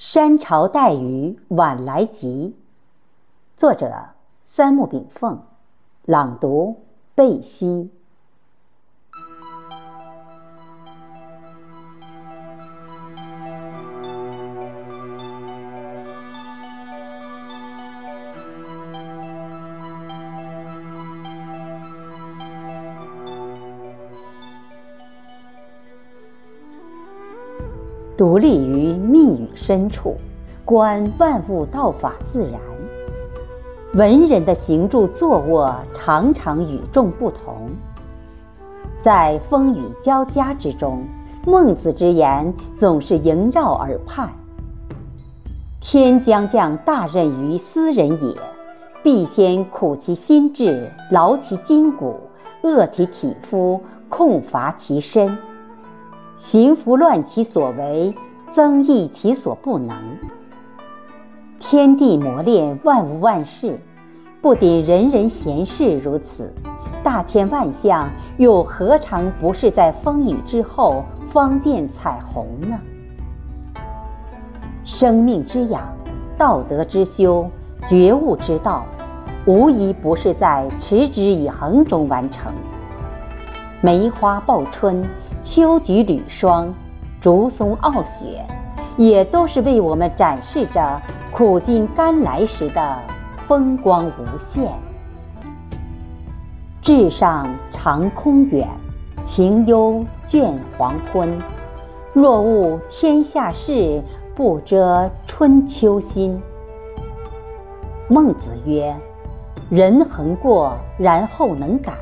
山潮带雨晚来急。作者：三木炳凤，朗读：贝西。独立于密语深处，观万物道法自然。文人的行住坐卧常常与众不同，在风雨交加之中，孟子之言总是萦绕耳畔。天将降大任于斯人也，必先苦其心志，劳其筋骨，饿其体肤，空乏其身。行拂乱其所为，增益其所不能。天地磨练万物万事，不仅人人闲事如此，大千万象又何尝不是在风雨之后方见彩虹呢？生命之养，道德之修，觉悟之道，无一不是在持之以恒中完成。梅花报春。秋菊履霜，竹松傲雪，也都是为我们展示着苦尽甘来时的风光无限。至上长空远，情幽倦黄昏。若悟天下事，不遮春秋心。孟子曰：“人恒过，然后能改；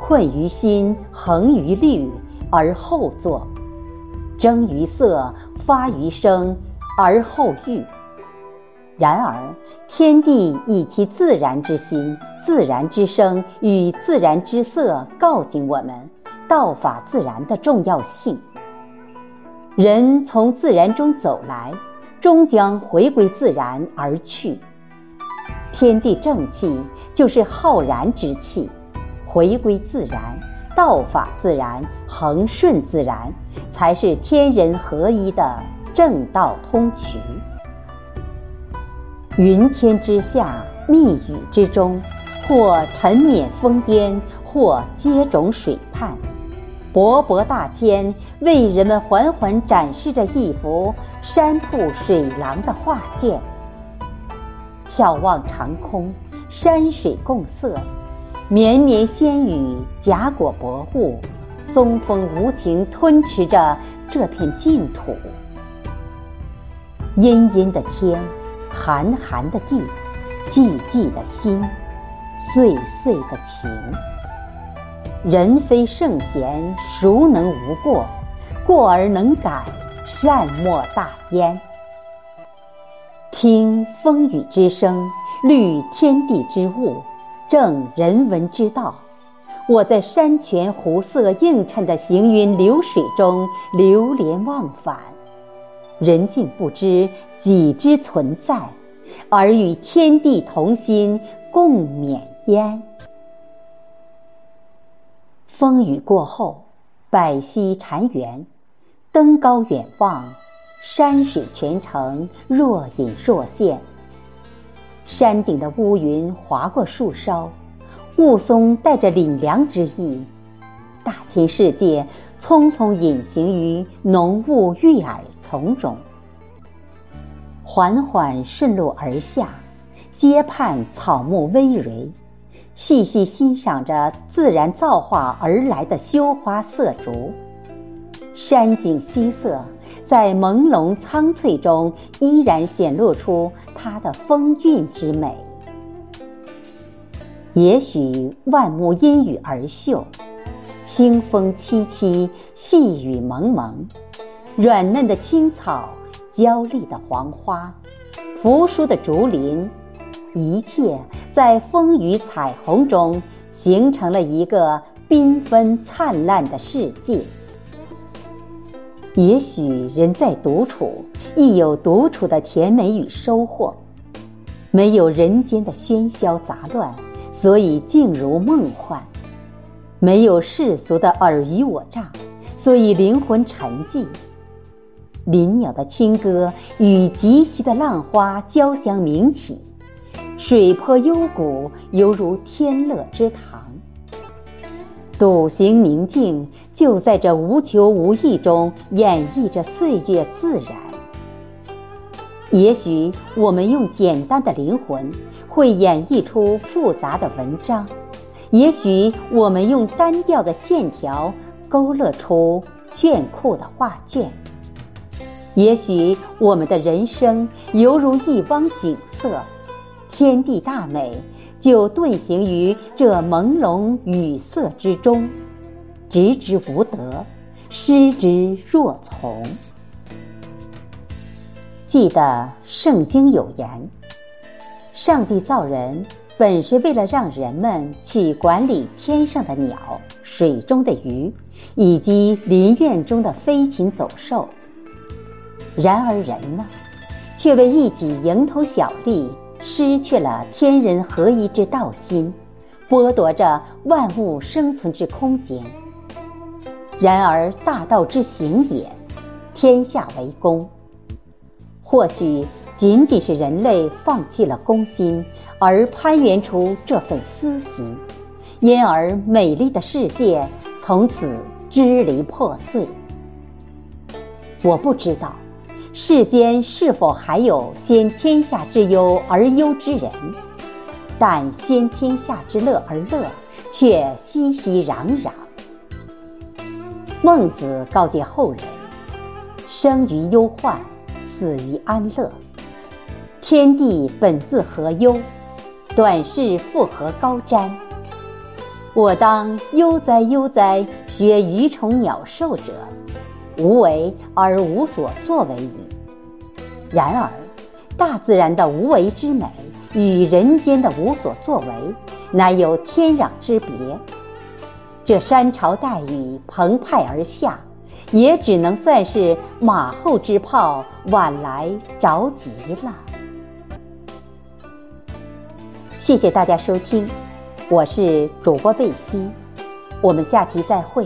困于心，恒于虑。”而后作，征于色，发于声，而后喻。然而，天地以其自然之心、自然之声与自然之色，告警我们道法自然的重要性。人从自然中走来，终将回归自然而去。天地正气就是浩然之气，回归自然。道法自然，恒顺自然，才是天人合一的正道通衢。云天之下，密雨之中，或沉湎峰巅，或接踵水畔，勃勃大千为人们缓缓展示着一幅山瀑水廊的画卷。眺望长空，山水共色。绵绵鲜雨，夹裹薄雾，松风无情吞噬着这片净土。阴阴的天，寒寒的地，寂寂的心，碎碎的情。人非圣贤，孰能无过？过而能改，善莫大焉。听风雨之声，虑天地之物。正人文之道，我在山泉湖色映衬的行云流水中流连忘返，人竟不知己之存在，而与天地同心共勉焉。风雨过后，百溪潺湲，登高远望，山水全程若隐若现。山顶的乌云划过树梢，雾凇带着凛凉之意，大千世界匆匆隐形于浓雾郁霭丛中。缓缓顺路而下，街畔草木葳蕤，细细欣赏着自然造化而来的羞花色竹，山景夕色。在朦胧苍翠中，依然显露出它的风韵之美。也许万木因雨而秀，清风凄凄，细雨蒙蒙，软嫩的青草，娇丽的黄花，扶疏的竹林，一切在风雨彩虹中，形成了一个缤纷灿烂的世界。也许人在独处，亦有独处的甜美与收获。没有人间的喧嚣杂乱，所以静如梦幻；没有世俗的尔虞我诈，所以灵魂沉寂；林鸟的清歌与急袭的浪花交相鸣起，水波幽谷，犹如天乐之堂。笃行宁静，就在这无求无意中演绎着岁月自然。也许我们用简单的灵魂，会演绎出复杂的文章；也许我们用单调的线条，勾勒出炫酷的画卷。也许我们的人生犹如一汪景色，天地大美。就遁形于这朦胧雨色之中，执之无得，失之若从。记得圣经有言：上帝造人，本是为了让人们去管理天上的鸟、水中的鱼，以及林院中的飞禽走兽。然而人呢，却为一己蝇头小利。失去了天人合一之道心，剥夺着万物生存之空间。然而大道之行也，天下为公。或许仅仅是人类放弃了公心，而攀援出这份私心，因而美丽的世界从此支离破碎。我不知道。世间是否还有先天下之忧而忧之人？但先天下之乐而乐，却熙熙攘攘。孟子告诫后人：生于忧患，死于安乐。天地本自何忧？短视复何高瞻？我当悠哉悠哉，学鱼虫鸟兽者。无为而无所作为矣。然而，大自然的无为之美与人间的无所作为，乃有天壤之别。这山潮带雨澎湃而下，也只能算是马后之炮，晚来着急了。谢谢大家收听，我是主播贝西，我们下期再会。